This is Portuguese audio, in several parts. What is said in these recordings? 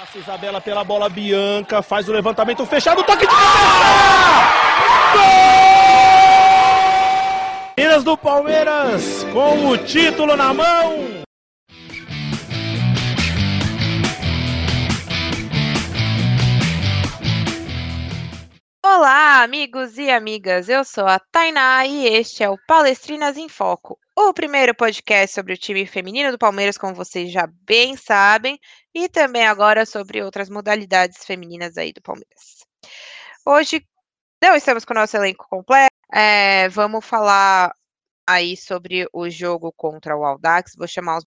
Passa Isabela pela bola, Bianca faz o levantamento fechado, toque de cabeça! Gol! Minas do Palmeiras com o título na mão. Olá, amigos e amigas. Eu sou a Tainá e este é o Palestrinas em Foco, o primeiro podcast sobre o time feminino do Palmeiras, como vocês já bem sabem, e também agora sobre outras modalidades femininas aí do Palmeiras. Hoje não estamos com o nosso elenco completo, é, vamos falar aí sobre o jogo contra o Aldax. Vou chamar os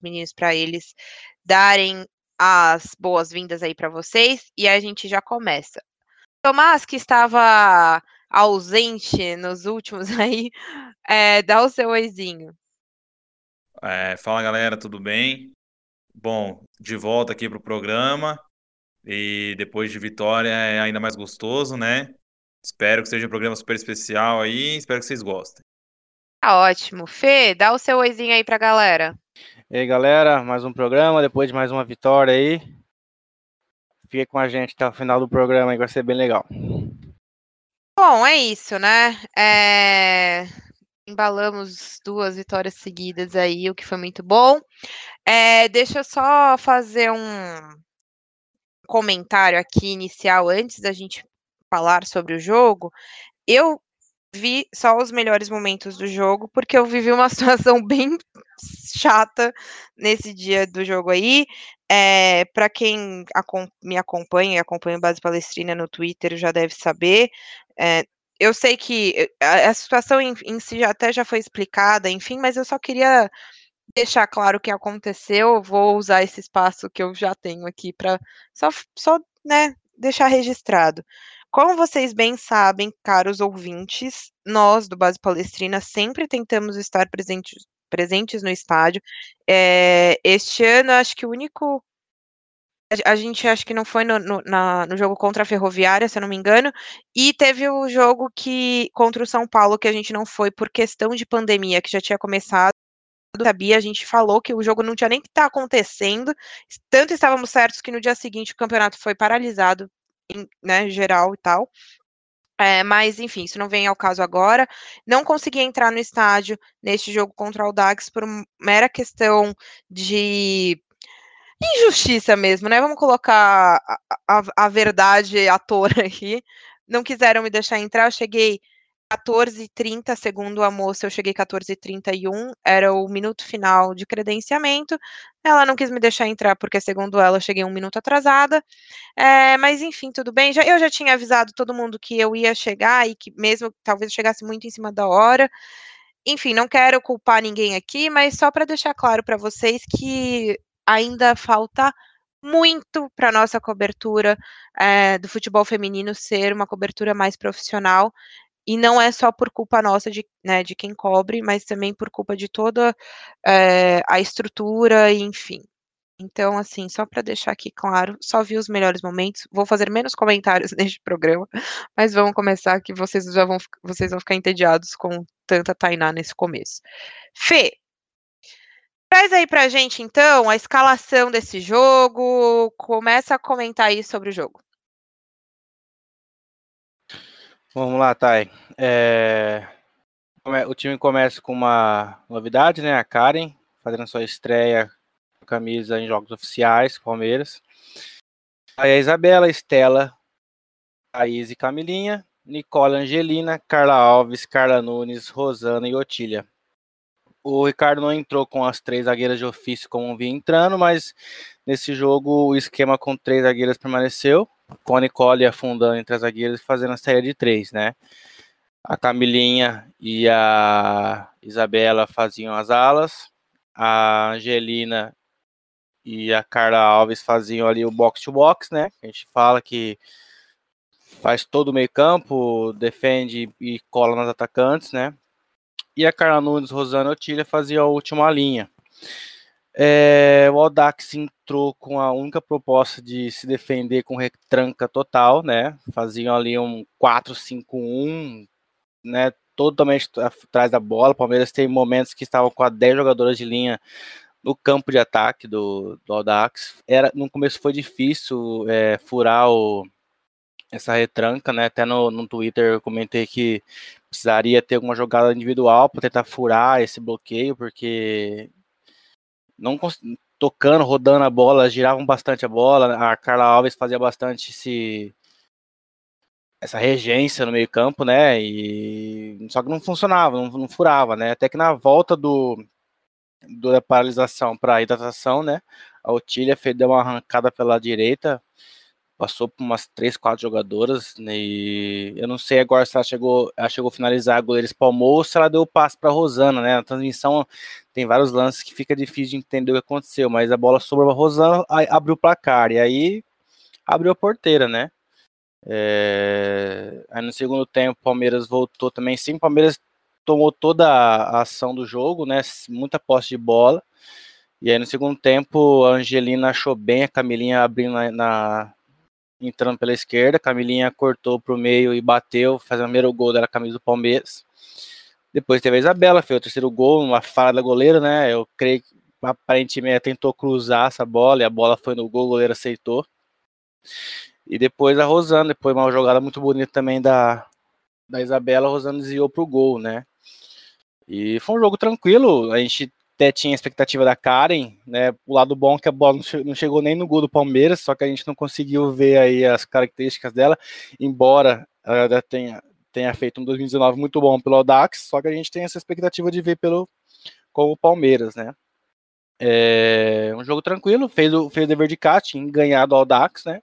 meninos para eles darem as boas-vindas aí para vocês e a gente já começa. Tomás, que estava ausente nos últimos aí, é, dá o seu oizinho. É, fala galera, tudo bem? Bom, de volta aqui para o programa e depois de vitória é ainda mais gostoso, né? Espero que seja um programa super especial aí, espero que vocês gostem. Tá ótimo. Fê, dá o seu oizinho aí pra galera. E aí, galera, mais um programa, depois de mais uma vitória aí. Fique com a gente até o final do programa aí, vai ser bem legal. Bom, é isso, né? É... Embalamos duas vitórias seguidas aí, o que foi muito bom. É, deixa eu só fazer um comentário aqui inicial antes da gente falar sobre o jogo. Eu vi só os melhores momentos do jogo, porque eu vivi uma situação bem chata nesse dia do jogo aí. É, para quem me acompanha e acompanha Base Palestrina no Twitter já deve saber. É, eu sei que a, a situação em, em, si já, até já foi explicada, enfim, mas eu só queria deixar claro o que aconteceu. Vou usar esse espaço que eu já tenho aqui para só, só né, deixar registrado. Como vocês bem sabem, caros ouvintes, nós do Base Palestrina sempre tentamos estar presentes, presentes no estádio. É, este ano, acho que o único. A, gente acho que não foi no, no, na, no, jogo contra a Ferroviária, se eu não me engano, e teve o jogo que contra o São Paulo que a gente não foi por questão de pandemia, que já tinha começado. Sabia, a gente falou que o jogo não tinha nem que estar tá acontecendo, tanto estávamos certos que no dia seguinte o campeonato foi paralisado em né, geral e tal. É, mas, enfim, isso não vem ao caso agora. Não consegui entrar no estádio neste jogo contra o Dax por mera questão de injustiça mesmo, né? Vamos colocar a, a, a verdade à toa aqui. Não quiseram me deixar entrar, eu cheguei 14h30, segundo a moça, eu cheguei 14h31, era o minuto final de credenciamento. Ela não quis me deixar entrar, porque, segundo ela, eu cheguei um minuto atrasada. É, mas, enfim, tudo bem. Já, eu já tinha avisado todo mundo que eu ia chegar e que, mesmo talvez chegasse muito em cima da hora. Enfim, não quero culpar ninguém aqui, mas só para deixar claro para vocês que ainda falta muito para nossa cobertura é, do futebol feminino ser uma cobertura mais profissional e não é só por culpa nossa de, né, de quem cobre, mas também por culpa de toda é, a estrutura, enfim. Então, assim, só para deixar aqui claro, só vi os melhores momentos. Vou fazer menos comentários neste programa, mas vamos começar que vocês já vão, vocês vão ficar entediados com tanta Tainá nesse começo. Fê, traz aí pra gente, então, a escalação desse jogo. Começa a comentar aí sobre o jogo. Vamos lá, Thay. É... O time começa com uma novidade, né? A Karen, fazendo sua estreia com camisa em jogos oficiais, Palmeiras. Aí a Isabela, Estela, Thaís e Camilinha, Nicole Angelina, Carla Alves, Carla Nunes, Rosana e Otília. O Ricardo não entrou com as três zagueiras de ofício como vinha entrando, mas nesse jogo o esquema com três zagueiras permaneceu com a Nicole afundando entre as zagueiras e fazendo a série de três, né? A Camilinha e a Isabela faziam as alas, a Angelina e a Carla Alves faziam ali o box to box, né? A gente fala que faz todo o meio campo, defende e cola nas atacantes, né? E a Carla Nunes, Rosana Otília faziam a última linha. É, o Audax entrou com a única proposta de se defender com retranca total, né? Faziam ali um 4-5-1, né? Totalmente atrás da bola. O Palmeiras tem momentos que estavam com a 10 jogadoras de linha no campo de ataque do, do Audax. Era, no começo foi difícil é, furar o, essa retranca, né? Até no, no Twitter eu comentei que precisaria ter alguma jogada individual para tentar furar esse bloqueio, porque não tocando, rodando a bola, giravam bastante a bola. A Carla Alves fazia bastante esse, essa regência no meio campo, né? E só que não funcionava, não, não furava, né? Até que na volta do, do da paralisação para hidratação, né? A Otília fez deu uma arrancada pela direita, passou por umas três, quatro jogadoras, né, e eu não sei agora se ela chegou, ela chegou a finalizar, a goleira espalmou ou se ela deu o passe para Rosana, né? Na transmissão tem vários lances que fica difícil de entender o que aconteceu, mas a bola sobrou para Rosana, abriu o placar e aí abriu a porteira, né? É... Aí no segundo tempo, o Palmeiras voltou também. Sim, o Palmeiras tomou toda a ação do jogo, né? Muita posse de bola. E aí no segundo tempo, a Angelina achou bem a Camilinha abrindo na, na entrando pela esquerda. Camilinha cortou para o meio e bateu, fazendo o primeiro gol da camisa do Palmeiras. Depois teve a Isabela, fez o terceiro gol, uma falha da goleira, né? Eu creio que aparentemente tentou cruzar essa bola e a bola foi no gol, o goleiro aceitou. E depois a Rosana, depois uma jogada muito bonita também da, da Isabela, a Rosana desviou pro gol, né? E foi um jogo tranquilo, a gente até tinha a expectativa da Karen, né? O lado bom é que a bola não chegou nem no gol do Palmeiras, só que a gente não conseguiu ver aí as características dela, embora ela tenha, tenha feito um 2019 muito bom pelo Audax, só que a gente tem essa expectativa de ver pelo com o Palmeiras, né? É um jogo tranquilo, fez o, fez o dever de Cat em ganhar do Audax, né?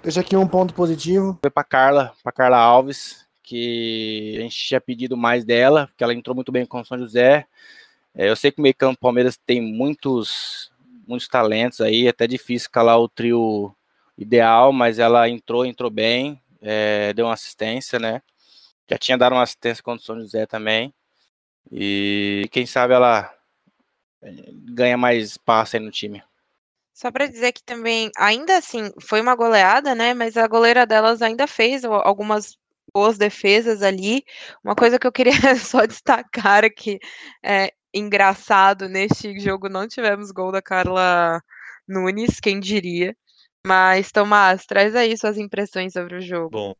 Deixa aqui um ponto positivo. Foi para Carla, para Carla Alves, que a gente tinha pedido mais dela, porque ela entrou muito bem com o São José. É, eu sei que o meio campo Palmeiras tem muitos, muitos talentos aí, é até difícil calar o trio ideal, mas ela entrou, entrou bem, é, deu uma assistência, né? Já tinha dado uma assistência contra o São José também. E quem sabe ela é, ganha mais espaço aí no time. Só para dizer que também, ainda assim, foi uma goleada, né? Mas a goleira delas ainda fez algumas boas defesas ali. Uma coisa que eu queria só destacar aqui, é engraçado, neste jogo não tivemos gol da Carla Nunes, quem diria. Mas, Tomás, traz aí suas impressões sobre o jogo. Bom,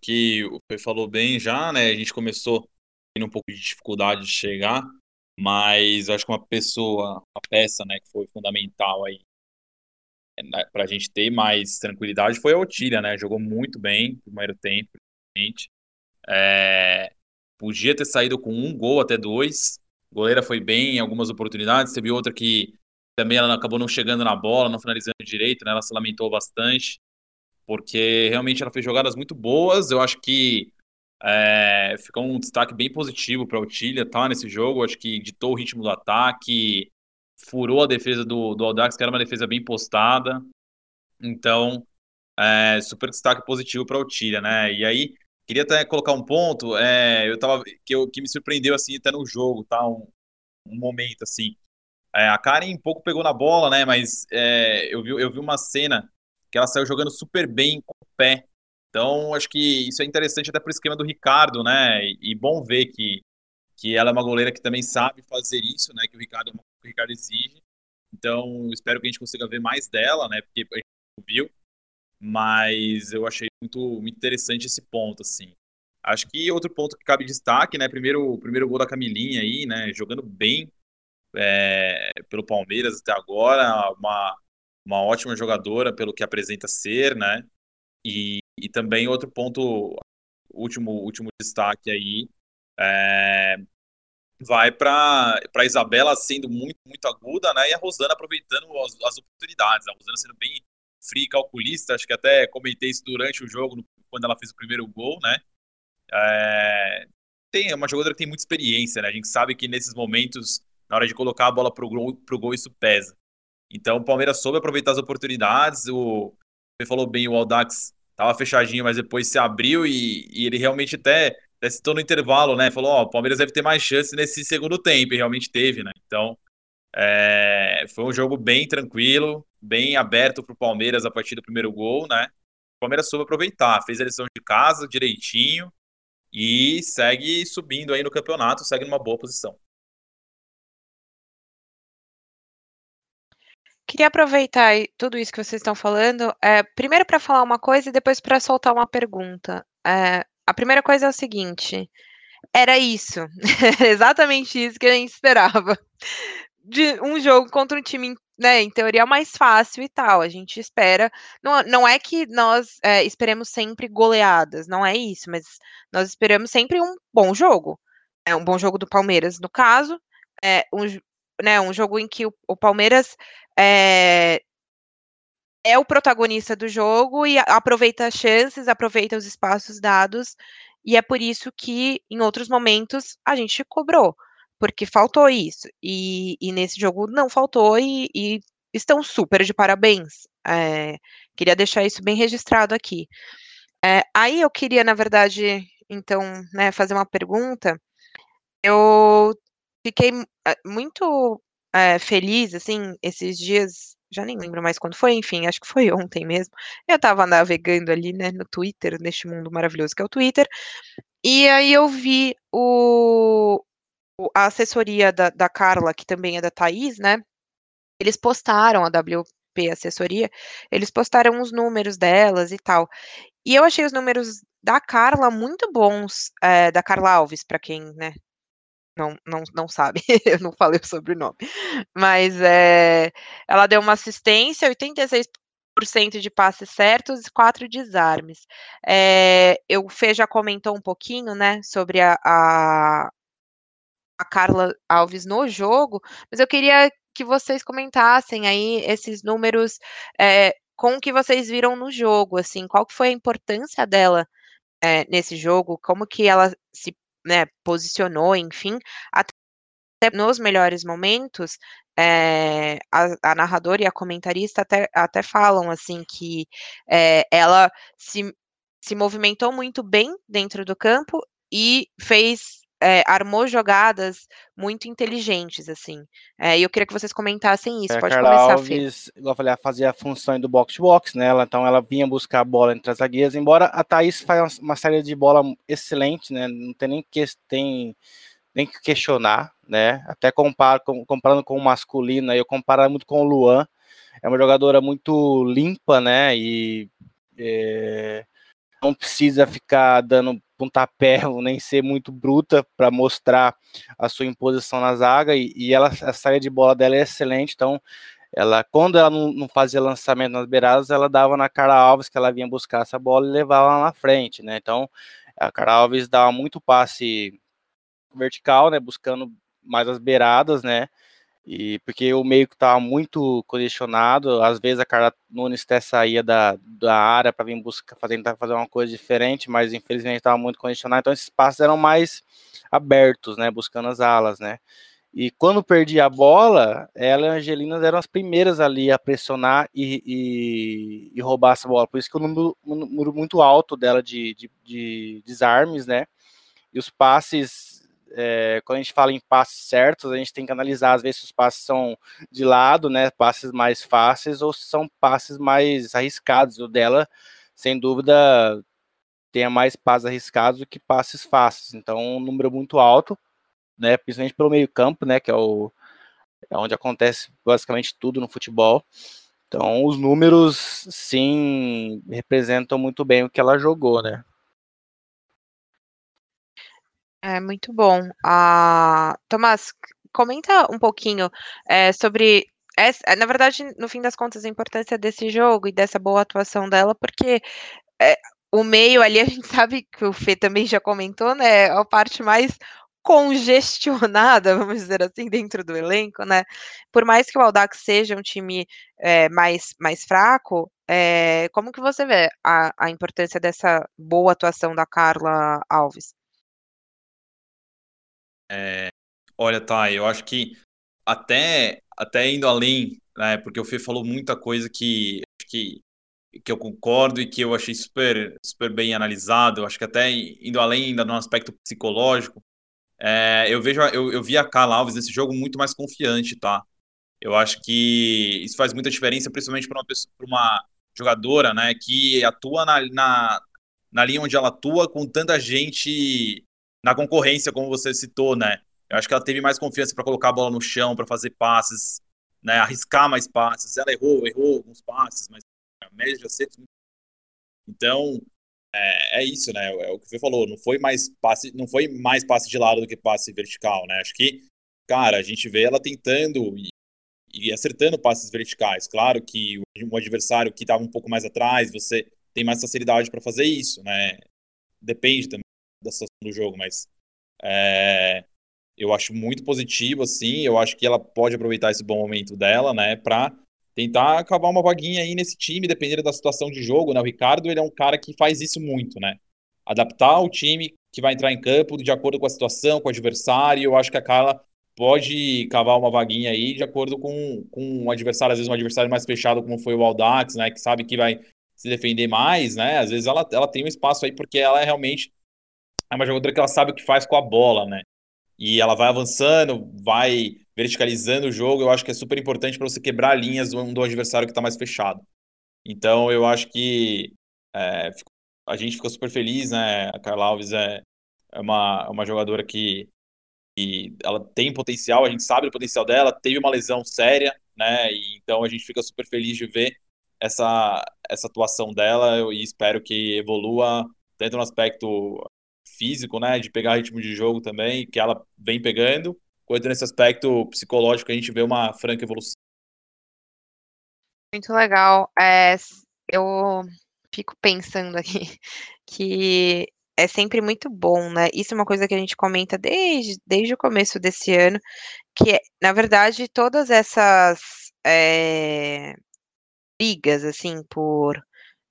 que o Fê falou bem já, né? A gente começou tendo um pouco de dificuldade de chegar, mas acho que uma pessoa, uma peça, né, que foi fundamental aí né, para a gente ter mais tranquilidade foi a Otília, né? Jogou muito bem no primeiro tempo, gente. É, podia ter saído com um gol até dois. A goleira foi bem em algumas oportunidades. Teve outra que também ela acabou não chegando na bola, não finalizando direito, né? Ela se lamentou bastante, porque realmente ela fez jogadas muito boas. Eu acho que é, ficou um destaque bem positivo para a Otília, tá? Nesse jogo, acho que ditou o ritmo do ataque, furou a defesa do, do Audax, que era uma defesa bem postada. Então, é, super destaque positivo para a Otília, né? E aí, queria até colocar um ponto, é, eu tava, que, eu, que me surpreendeu, assim, até no jogo, tá? Um, um momento, assim. É, a Karen um pouco pegou na bola, né? Mas é, eu, vi, eu vi uma cena que ela saiu jogando super bem com o pé. Então, acho que isso é interessante até para o esquema do Ricardo, né? E, e, bom ver que, que ela é uma goleira que também sabe fazer isso, né? Que o Ricardo, o Ricardo exige. Então, espero que a gente consiga ver mais dela, né? Porque a gente viu. Mas eu achei muito, muito interessante esse ponto, assim. Acho que outro ponto que cabe destaque, né? Primeiro, primeiro gol da Camilinha aí, né? Jogando bem é, pelo Palmeiras até agora. Uma, uma ótima jogadora pelo que apresenta ser, né? E, e também outro ponto, último, último destaque aí, é, vai para a Isabela sendo muito, muito aguda, né? E a Rosana aproveitando as, as oportunidades. A Rosana sendo bem fria e calculista, acho que até comentei isso durante o jogo, quando ela fez o primeiro gol, né? É, tem é uma jogadora que tem muita experiência, né? A gente sabe que nesses momentos, na hora de colocar a bola pro gol, pro gol isso pesa. Então o Palmeiras soube aproveitar as oportunidades. O você falou bem, o Aldax tava fechadinho, mas depois se abriu e, e ele realmente até, até citou no intervalo, né? Falou, ó, oh, o Palmeiras deve ter mais chance nesse segundo tempo, e realmente teve, né? Então, é, foi um jogo bem tranquilo, bem aberto para o Palmeiras a partir do primeiro gol, né? O Palmeiras soube aproveitar, fez a lição de casa direitinho e segue subindo aí no campeonato, segue numa boa posição. queria aproveitar tudo isso que vocês estão falando, é, primeiro para falar uma coisa e depois para soltar uma pergunta. É, a primeira coisa é o seguinte: era isso, exatamente isso que a gente esperava de um jogo contra um time, né, em teoria mais fácil e tal. A gente espera, não, não é que nós é, esperemos sempre goleadas, não é isso, mas nós esperamos sempre um bom jogo. É um bom jogo do Palmeiras, no caso, é um, né, um jogo em que o, o Palmeiras é, é o protagonista do jogo e aproveita as chances, aproveita os espaços dados, e é por isso que em outros momentos a gente cobrou, porque faltou isso, e, e nesse jogo não faltou, e, e estão super de parabéns. É, queria deixar isso bem registrado aqui. É, aí eu queria, na verdade, então, né, fazer uma pergunta. Eu fiquei eh, muito é, feliz, assim, esses dias, já nem lembro mais quando foi, enfim, acho que foi ontem mesmo. Eu estava navegando ali, né, no Twitter, neste mundo maravilhoso que é o Twitter, e aí eu vi o, a assessoria da, da Carla, que também é da Thaís, né, eles postaram a WP Assessoria, eles postaram os números delas e tal. E eu achei os números da Carla muito bons, é, da Carla Alves, para quem, né, não, não, não sabe, eu não falei o sobrenome. Mas é, ela deu uma assistência, 86% de passes certos e quatro desarmes. É, eu, Fê já comentou um pouquinho, né, sobre a, a, a Carla Alves no jogo, mas eu queria que vocês comentassem aí esses números é, com o que vocês viram no jogo, assim, qual que foi a importância dela é, nesse jogo, como que ela se né, posicionou, enfim, até nos melhores momentos, é, a, a, narradora e a comentarista até, até falam assim que ela se, se movimentou muito bem dentro do campo e fez é, armou jogadas muito inteligentes, assim. É, e eu queria que vocês comentassem isso. É, Pode Carla começar, Alves, igual eu falei, ela fazia a função do box-to-box, né? Ela, então ela vinha buscar a bola entre as zagueiras, embora a Thaís faz uma série de bola excelente, né? Não tem nem que, tem, nem que questionar, né? Até comparo, com, comparando com o masculino, eu comparo muito com o Luan. É uma jogadora muito limpa, né? E é, não precisa ficar dando pontapé nem ser muito bruta para mostrar a sua imposição na zaga e, e, ela a saída de bola dela é excelente, então ela quando ela não, não, fazia lançamento nas beiradas, ela dava na Cara Alves que ela vinha buscar essa bola e levava lá na frente, né? Então a Cara Alves dava muito passe vertical, né, buscando mais as beiradas, né? E porque o meio que estava muito condicionado, às vezes a Carla Nunes até saía da, da área para vir buscar, fazer, tentar fazer uma coisa diferente, mas infelizmente estava muito condicionado, então esses passos eram mais abertos, né, buscando as alas, né. E quando perdia a bola, ela e a Angelina eram as primeiras ali a pressionar e, e, e roubar essa bola. Por isso que o número, um número muito alto dela de, de, de desarmes, né? E os passes é, quando a gente fala em passes certos, a gente tem que analisar às vezes se os passes são de lado, né, passes mais fáceis ou se são passes mais arriscados. O dela, sem dúvida, tem mais passes arriscados do que passes fáceis. Então, um número muito alto, né, principalmente pelo meio campo, né, que é o é onde acontece basicamente tudo no futebol. Então, os números, sim, representam muito bem o que ela jogou, né? É muito bom. Ah, Tomás, comenta um pouquinho é, sobre. Essa, eh, na verdade, no fim das contas, a importância desse jogo e dessa boa atuação dela, porque é, o meio ali, a gente sabe que o Fê também já comentou, né? É a parte mais congestionada, vamos dizer assim, dentro do elenco, né? Por mais que o Aldax seja um time é, mais, mais fraco, é, como que você vê a, a importância dessa boa atuação da Carla Alves? É, olha, tá, eu acho que até, até indo além, né, porque o Fê falou muita coisa que, que, que eu concordo e que eu achei super, super bem analisado, eu acho que até indo além ainda no aspecto psicológico, é, eu vejo, eu, eu vi a Carla Alves nesse jogo muito mais confiante, tá? Eu acho que isso faz muita diferença, principalmente para uma, pessoa, uma jogadora, né, que atua na, na, na linha onde ela atua com tanta gente na concorrência, como você citou, né? Eu acho que ela teve mais confiança para colocar a bola no chão, para fazer passes, né, arriscar mais passes. Ela errou, errou alguns passes, mas a média de acertos. Então, é, é, isso, né? É o que você falou. Não foi mais passe, não foi mais passe de lado do que passe vertical, né? Acho que, cara, a gente vê ela tentando e, e acertando passes verticais. Claro que o, adversário que estava um pouco mais atrás, você tem mais facilidade para fazer isso, né? Depende também da situação do jogo, mas é, eu acho muito positivo, assim. Eu acho que ela pode aproveitar esse bom momento dela, né, para tentar acabar uma vaguinha aí nesse time, dependendo da situação de jogo, né? O Ricardo, ele é um cara que faz isso muito, né? Adaptar o time que vai entrar em campo de acordo com a situação, com o adversário. Eu acho que a Carla pode cavar uma vaguinha aí de acordo com, com um adversário, às vezes um adversário mais fechado, como foi o Aldax, né? Que sabe que vai se defender mais, né? Às vezes ela, ela tem um espaço aí porque ela é realmente é uma jogadora que ela sabe o que faz com a bola, né? E ela vai avançando, vai verticalizando o jogo. Eu acho que é super importante para você quebrar linhas do, adversário que está mais fechado. Então eu acho que é, a gente fica super feliz, né? A Carla Alves é, é uma, uma jogadora que, que ela tem potencial, a gente sabe o potencial dela, teve uma lesão séria, né? E, então a gente fica super feliz de ver essa, essa atuação dela e espero que evolua tanto no aspecto físico, né, de pegar ritmo de jogo também, que ela vem pegando, quanto nesse aspecto psicológico a gente vê uma franca evolução. Muito legal. É, eu fico pensando aqui que é sempre muito bom, né? Isso é uma coisa que a gente comenta desde, desde o começo desse ano, que na verdade, todas essas é, brigas, assim, por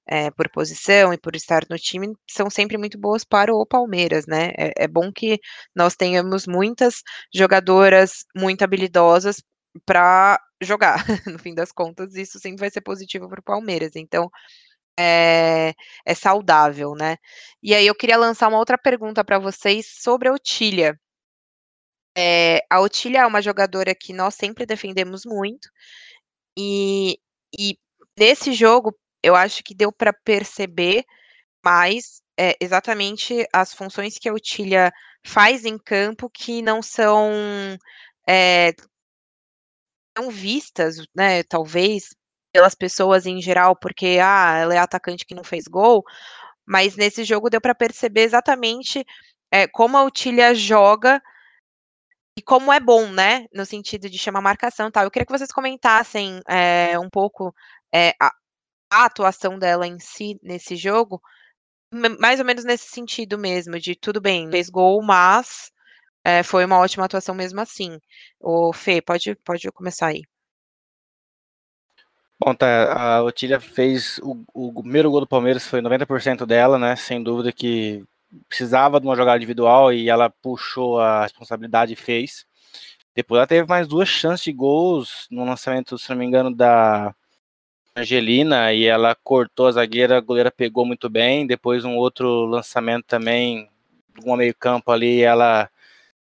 é, por posição e por estar no time, são sempre muito boas para o Palmeiras, né? É, é bom que nós tenhamos muitas jogadoras muito habilidosas para jogar, no fim das contas, isso sempre vai ser positivo para o Palmeiras. Então, é, é, saudável, né? E aí eu queria lançar uma outra pergunta para vocês sobre a Otília. É, a Otília é uma jogadora que nós sempre defendemos muito, e, e nesse jogo, eu acho que deu para perceber mais é, exatamente as funções que a Otília faz em campo que não são é, tão vistas, né, talvez, pelas pessoas em geral, porque ah, ela é atacante que não fez gol, mas nesse jogo deu para perceber exatamente é, como a Otília joga e como é bom, né, no sentido de chamar marcação e tal. Eu queria que vocês comentassem é, um pouco é, a, a atuação dela em si nesse jogo, mais ou menos nesse sentido mesmo, de tudo bem, fez gol, mas é, foi uma ótima atuação mesmo assim. O Fê, pode, pode começar aí. Bom, tá, a Otília fez o, o primeiro gol do Palmeiras foi 90% dela, né? Sem dúvida que precisava de uma jogada individual e ela puxou a responsabilidade e fez. Depois ela teve mais duas chances de gols no lançamento, se não me engano, da Angelina e ela cortou a zagueira, a goleira pegou muito bem. Depois um outro lançamento também, um meio campo ali, ela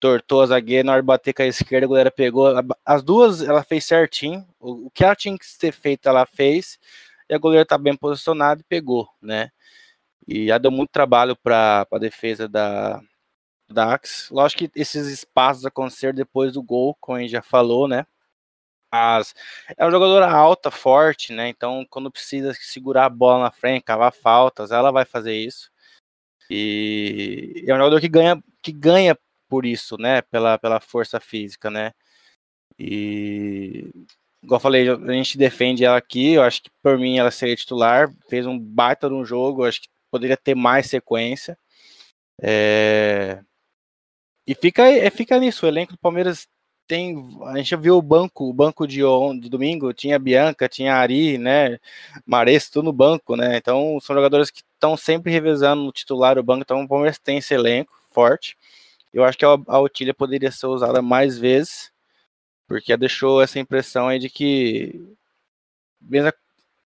tortou a zagueira, na hora de bater com a esquerda, a goleira pegou. As duas ela fez certinho. O, que ela tinha que ter feito, ela fez. E a goleira tá bem posicionada e pegou, né? E já deu muito trabalho para a defesa da Dax. Lógico que esses espaços aconteceram depois do gol, como a gente já falou, né? Mas é uma jogadora alta, forte, né? Então, quando precisa segurar a bola na frente, cavar faltas, ela vai fazer isso. E é um jogador que ganha, que ganha por isso, né? Pela, pela força física, né? E igual eu falei, a gente defende ela aqui. Eu acho que por mim ela seria titular. Fez um baita no jogo. Eu acho que poderia ter mais sequência. É... E fica, é, fica nisso. O elenco do Palmeiras tem, a gente viu o banco, o banco de, de domingo, tinha Bianca, tinha Ari, né, Mares, tudo no banco, né, então são jogadores que estão sempre revezando no titular o banco, então o Palmeiras tem esse elenco forte, eu acho que a, a Otília poderia ser usada mais vezes, porque deixou essa impressão aí de que, mesmo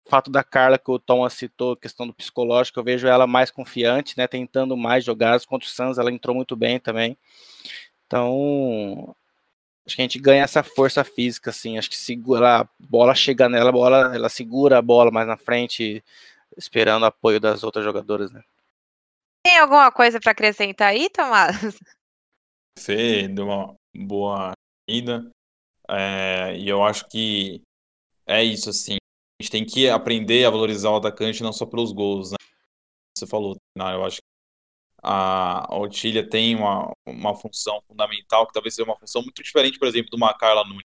o fato da Carla que o Thomas citou, questão do psicológico, eu vejo ela mais confiante, né, tentando mais jogadas, contra o Santos ela entrou muito bem também, então, acho que a gente ganha essa força física, assim, acho que segura a bola chega nela, a bola, ela segura a bola mais na frente, esperando o apoio das outras jogadoras, né? Tem alguma coisa para acrescentar aí, Tomás? Fê, deu uma boa ida. É, e eu acho que é isso, assim. A gente tem que aprender a valorizar o atacante não só pelos gols, né? Você falou, não, eu acho que a, Otília tem uma, uma função fundamental, que talvez seja uma função muito diferente, por exemplo, do Macarla Nunes.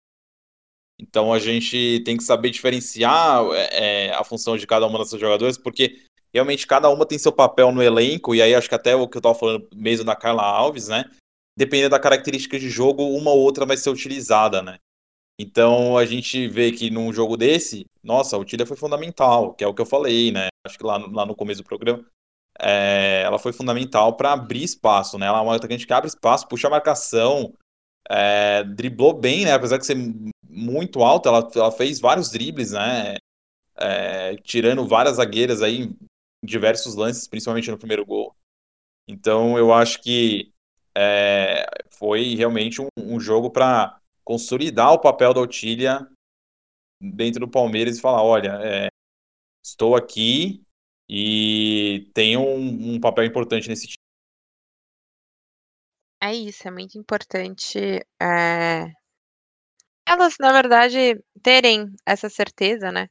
Então a gente tem que saber diferenciar é, é, a função de cada uma dessas jogadoras, porque realmente cada uma tem seu papel no elenco, e aí acho que até o que eu estava falando mesmo da Carla Alves, né? Dependendo da característica de jogo, uma ou outra vai ser utilizada, né? Então a gente vê que num jogo desse, nossa, a Utilha foi fundamental, que é o que eu falei, né? Acho que lá, lá no começo do programa, é, ela foi fundamental para abrir espaço, né? Ela é uma atacante que abre espaço, puxa a marcação, é, driblou bem, né? Apesar de ser muito alta, ela, ela fez vários dribles, né? É, tirando várias zagueiras aí em diversos lances, principalmente no primeiro gol. Então eu acho que é, foi realmente um, um jogo para consolidar o papel da Otília dentro do Palmeiras e falar, olha, é, estou aqui e tenho um, um, papel importante nesse time. É isso, é muito importante é, elas, na verdade, terem essa certeza, né?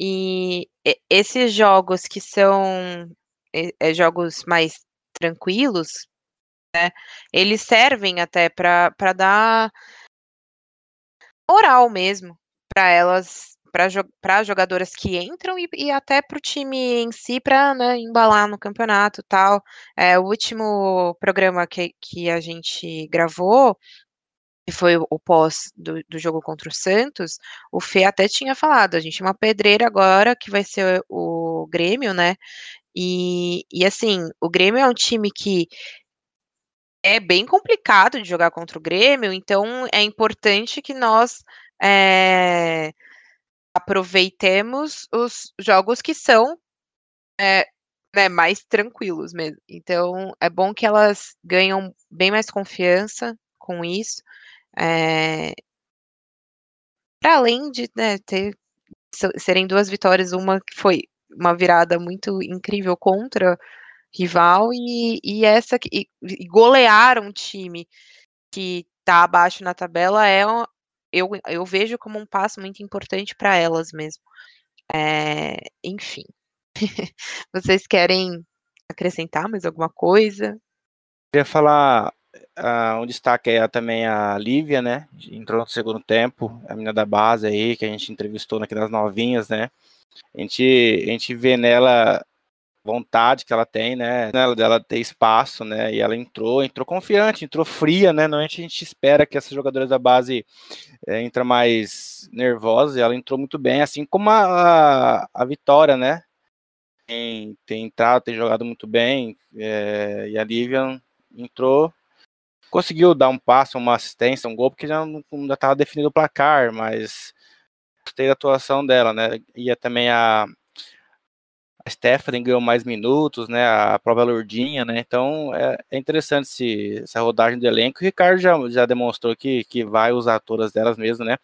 E esses jogos que são é, jogos mais tranquilos, né? Eles servem até para dar moral mesmo para elas, para jogadoras que entram e, e até para o time em si, para né, embalar no campeonato tal. É, o último programa que, que a gente gravou, que foi o pós do, do, jogo contra o Santos, o Fê até tinha falado, a gente tem uma pedreira agora, que vai ser o Grêmio, né? E, e assim, o Grêmio é um time que é bem complicado de jogar contra o Grêmio, então é importante que nós é, aproveitemos os jogos que são é, né, mais tranquilos mesmo. Então é bom que elas ganham bem mais confiança com isso. É, para além de né, ter serem duas vitórias, uma que foi uma virada muito incrível contra rival e, e essa e, e golear um time que está abaixo na tabela é eu, eu vejo como um passo muito importante para elas mesmo. É, enfim, vocês querem acrescentar mais alguma coisa? Queria falar uh, um destaque aí também a Lívia, né? Entrou no segundo tempo, a menina da base aí, que a gente entrevistou aqui nas novinhas, né? A gente, a gente vê nela vontade que ela tem, né, dela ter espaço, né, e ela entrou, entrou confiante, entrou fria, né, normalmente a gente espera que essas jogadoras da base é, entra mais nervosa, e ela entrou muito bem, assim como a, a Vitória, né, tem, tem entrado, tem jogado muito bem, é, e a Livian entrou, conseguiu dar um passo, uma assistência, um gol, porque já não estava definido o placar, mas gostei da atuação dela, né, e também a a Stephanie ganhou mais minutos, né? A própria Lourdinha, né? Então é, é interessante esse, essa rodagem do elenco. O Ricardo já, já demonstrou que, que vai usar todas delas mesmo, né?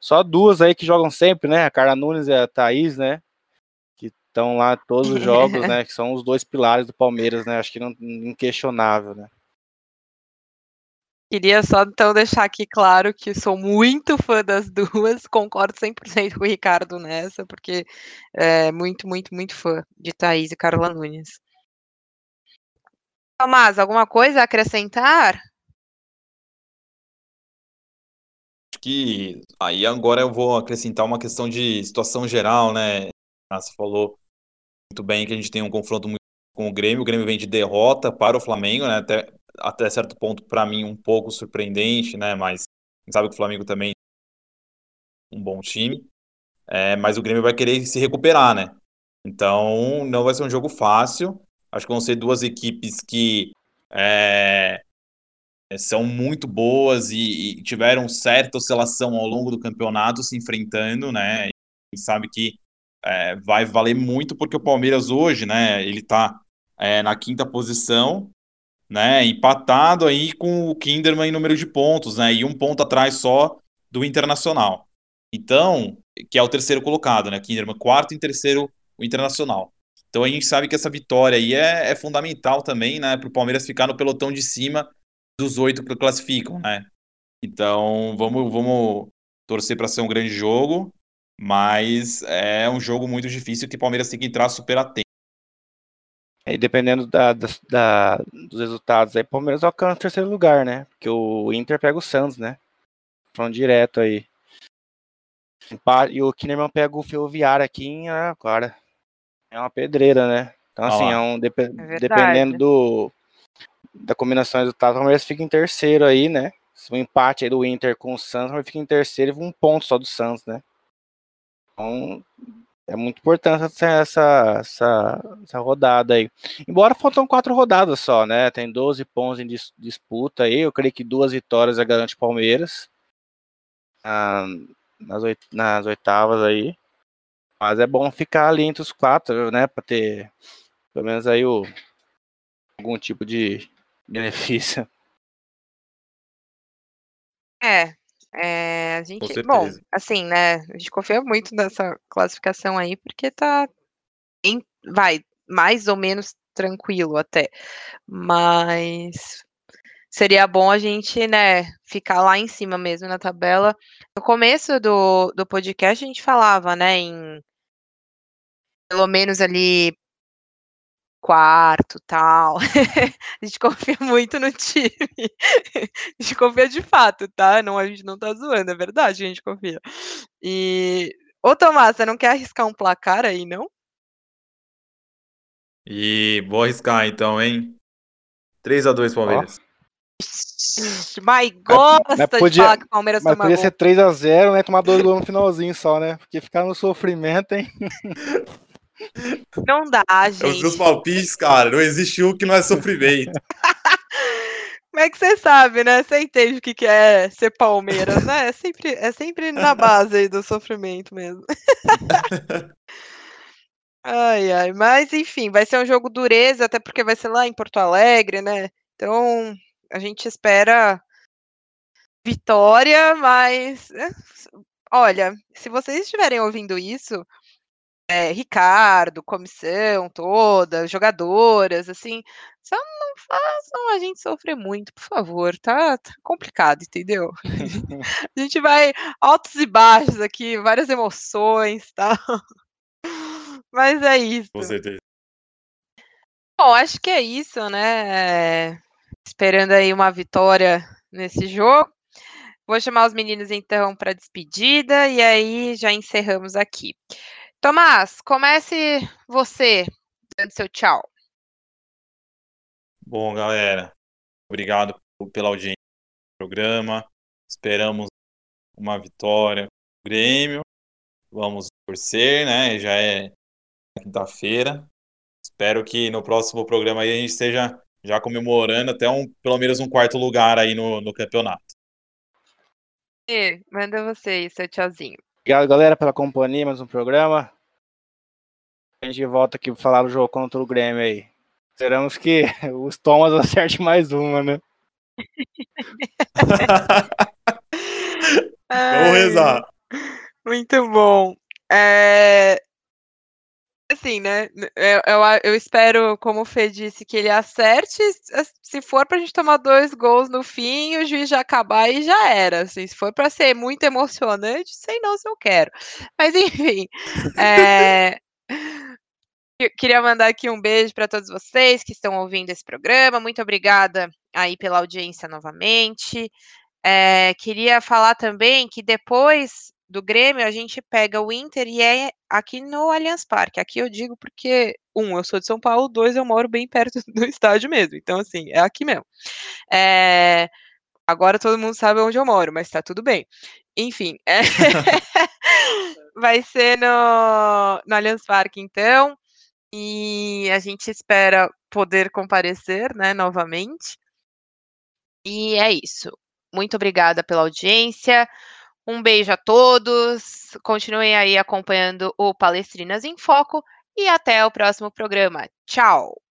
Só duas aí que jogam sempre, né? A Carla Nunes e a Thaís, né? Que estão lá todos os jogos, né? Que são os dois pilares do Palmeiras, né? Acho que não, inquestionável, né? Queria só então deixar aqui claro que sou muito fã das duas, concordo 100% com o Ricardo nessa, porque é muito, muito, muito fã de Thaís e Carla Nunes. Tomás, alguma coisa a acrescentar? Acho que aí agora eu vou acrescentar uma questão de situação geral, né? Você falou muito bem que a gente tem um confronto muito com o Grêmio, o Grêmio vem de derrota para o Flamengo, né? Até até certo ponto, para mim, um pouco surpreendente, né? Mas sabe que o Flamengo também é um bom time. É, mas o Grêmio vai querer se recuperar, né? Então, não vai ser um jogo fácil. Acho que vão ser duas equipes que é, são muito boas e, e, tiveram certa oscilação ao longo do campeonato se enfrentando, né? E sabe que é, vai valer muito porque o Palmeiras hoje, né? Ele tá é, na quinta posição né? Empatado aí com o Kinderman em número de pontos, né? E um ponto atrás só do Internacional. Então, que é o terceiro colocado, né? Kinderman quarto e terceiro o Internacional. Então a gente sabe que essa vitória aí é, é fundamental também, né? Para o Palmeiras ficar no pelotão de cima dos oito que classificam, né? Então vamos, vamos torcer para ser um grande jogo, mas é um jogo muito difícil que o Palmeiras tem que entrar super atento. E dependendo da, da, da, dos resultados, aí o Palmeiras alcança o terceiro lugar, né? Porque o Inter pega o Santos, né? Vão direto aí. E o Kinnerman pega o Ferroviário aqui em Araraquara. É uma pedreira, né? Então, assim, é um, dep é dependendo do, da combinação de resultados, o Palmeiras fica em terceiro aí, né? Se o empate aí do Inter com o Santos, vai ficar em terceiro e um ponto só do Santos, né? Então, é muito importante essa, essa, essa rodada aí. Embora faltam quatro rodadas só, né? Tem 12 pontos em dis disputa aí. Eu creio que duas vitórias é garante Palmeiras. Ah, nas, oit nas oitavas aí. Mas é bom ficar ali entre os quatro, né? Para ter pelo menos aí o, algum tipo de benefício. É, é, a gente, bom, assim, né, a gente confia muito nessa classificação aí, porque tá, em, vai, mais ou menos tranquilo até, mas seria bom a gente, né, ficar lá em cima mesmo na tabela. No começo do, do podcast a gente falava, né, em pelo menos ali quarto, tal. a gente confia muito no time. a gente confia de fato, tá? Não, a gente não tá zoando, é verdade, a gente confia. E Ô, Tomás, você não quer arriscar um placar aí, não? E vou arriscar então, hein? 3 a 2 Palmeiras. Mas gosta mas podia, de falar que o Palmeiras mas podia gol. ser 3x0, né? Tomar dois gols no finalzinho só, né? Porque ficar no sofrimento, hein? Não dá, gente. É os seus palpites, cara. Não existe um que não é sofrimento. Como é que você sabe, né? Você entende o que, que é ser Palmeiras, né? É sempre, é sempre na base aí do sofrimento mesmo. ai, ai. Mas, enfim, vai ser um jogo dureza, até porque vai ser lá em Porto Alegre, né? Então, a gente espera vitória, mas. Eh, olha, se vocês estiverem ouvindo isso, é, Ricardo, comissão toda, jogadoras, assim, só não façam a gente sofrer muito, por favor, tá, tá complicado, entendeu? a gente vai altos e baixos aqui, várias emoções, tá? Mas é isso. Com certeza. Bom, acho que é isso, né? Esperando aí uma vitória nesse jogo. Vou chamar os meninos então para despedida e aí já encerramos aqui. Tomás, comece você dando seu tchau. Bom, galera, obrigado pela audiência do programa. Esperamos uma vitória do Grêmio. Vamos torcer, né? Já é quinta-feira. Espero que no próximo programa aí a gente esteja já comemorando até um, pelo menos um quarto lugar aí no, no campeonato. E, manda você aí, seu tchauzinho. Obrigado, galera, pela companhia, mais um programa. A gente volta aqui para falar do jogo contra o Grêmio aí. Esperamos que os Thomas acerte mais uma, né? Vamos rezar. Muito bom. É, assim, né? Eu, eu, eu, espero, como o Fê disse, que ele acerte. Se for pra gente tomar dois gols no fim, o juiz já acabar e já era. Assim, se for para ser muito emocionante, sei não se eu quero. Mas enfim. É, queria mandar aqui um beijo para todos vocês que estão ouvindo esse programa. Muito obrigada aí pela audiência novamente. É, queria falar também que depois do Grêmio, a gente pega o Inter e é aqui no Allianz Parque. Aqui eu digo porque, um, eu sou de São Paulo, dois, eu moro bem perto do estádio mesmo. Então, assim, é aqui mesmo. É, agora todo mundo sabe onde eu moro, mas tá tudo bem. Enfim, é, vai ser no, no Allianz Parque, então. E a gente espera poder comparecer, né, novamente. E é isso. Muito obrigada pela audiência. Um beijo a todos. Continuem aí acompanhando o Palestrinas em Foco e até o próximo programa. Tchau!